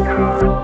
Cause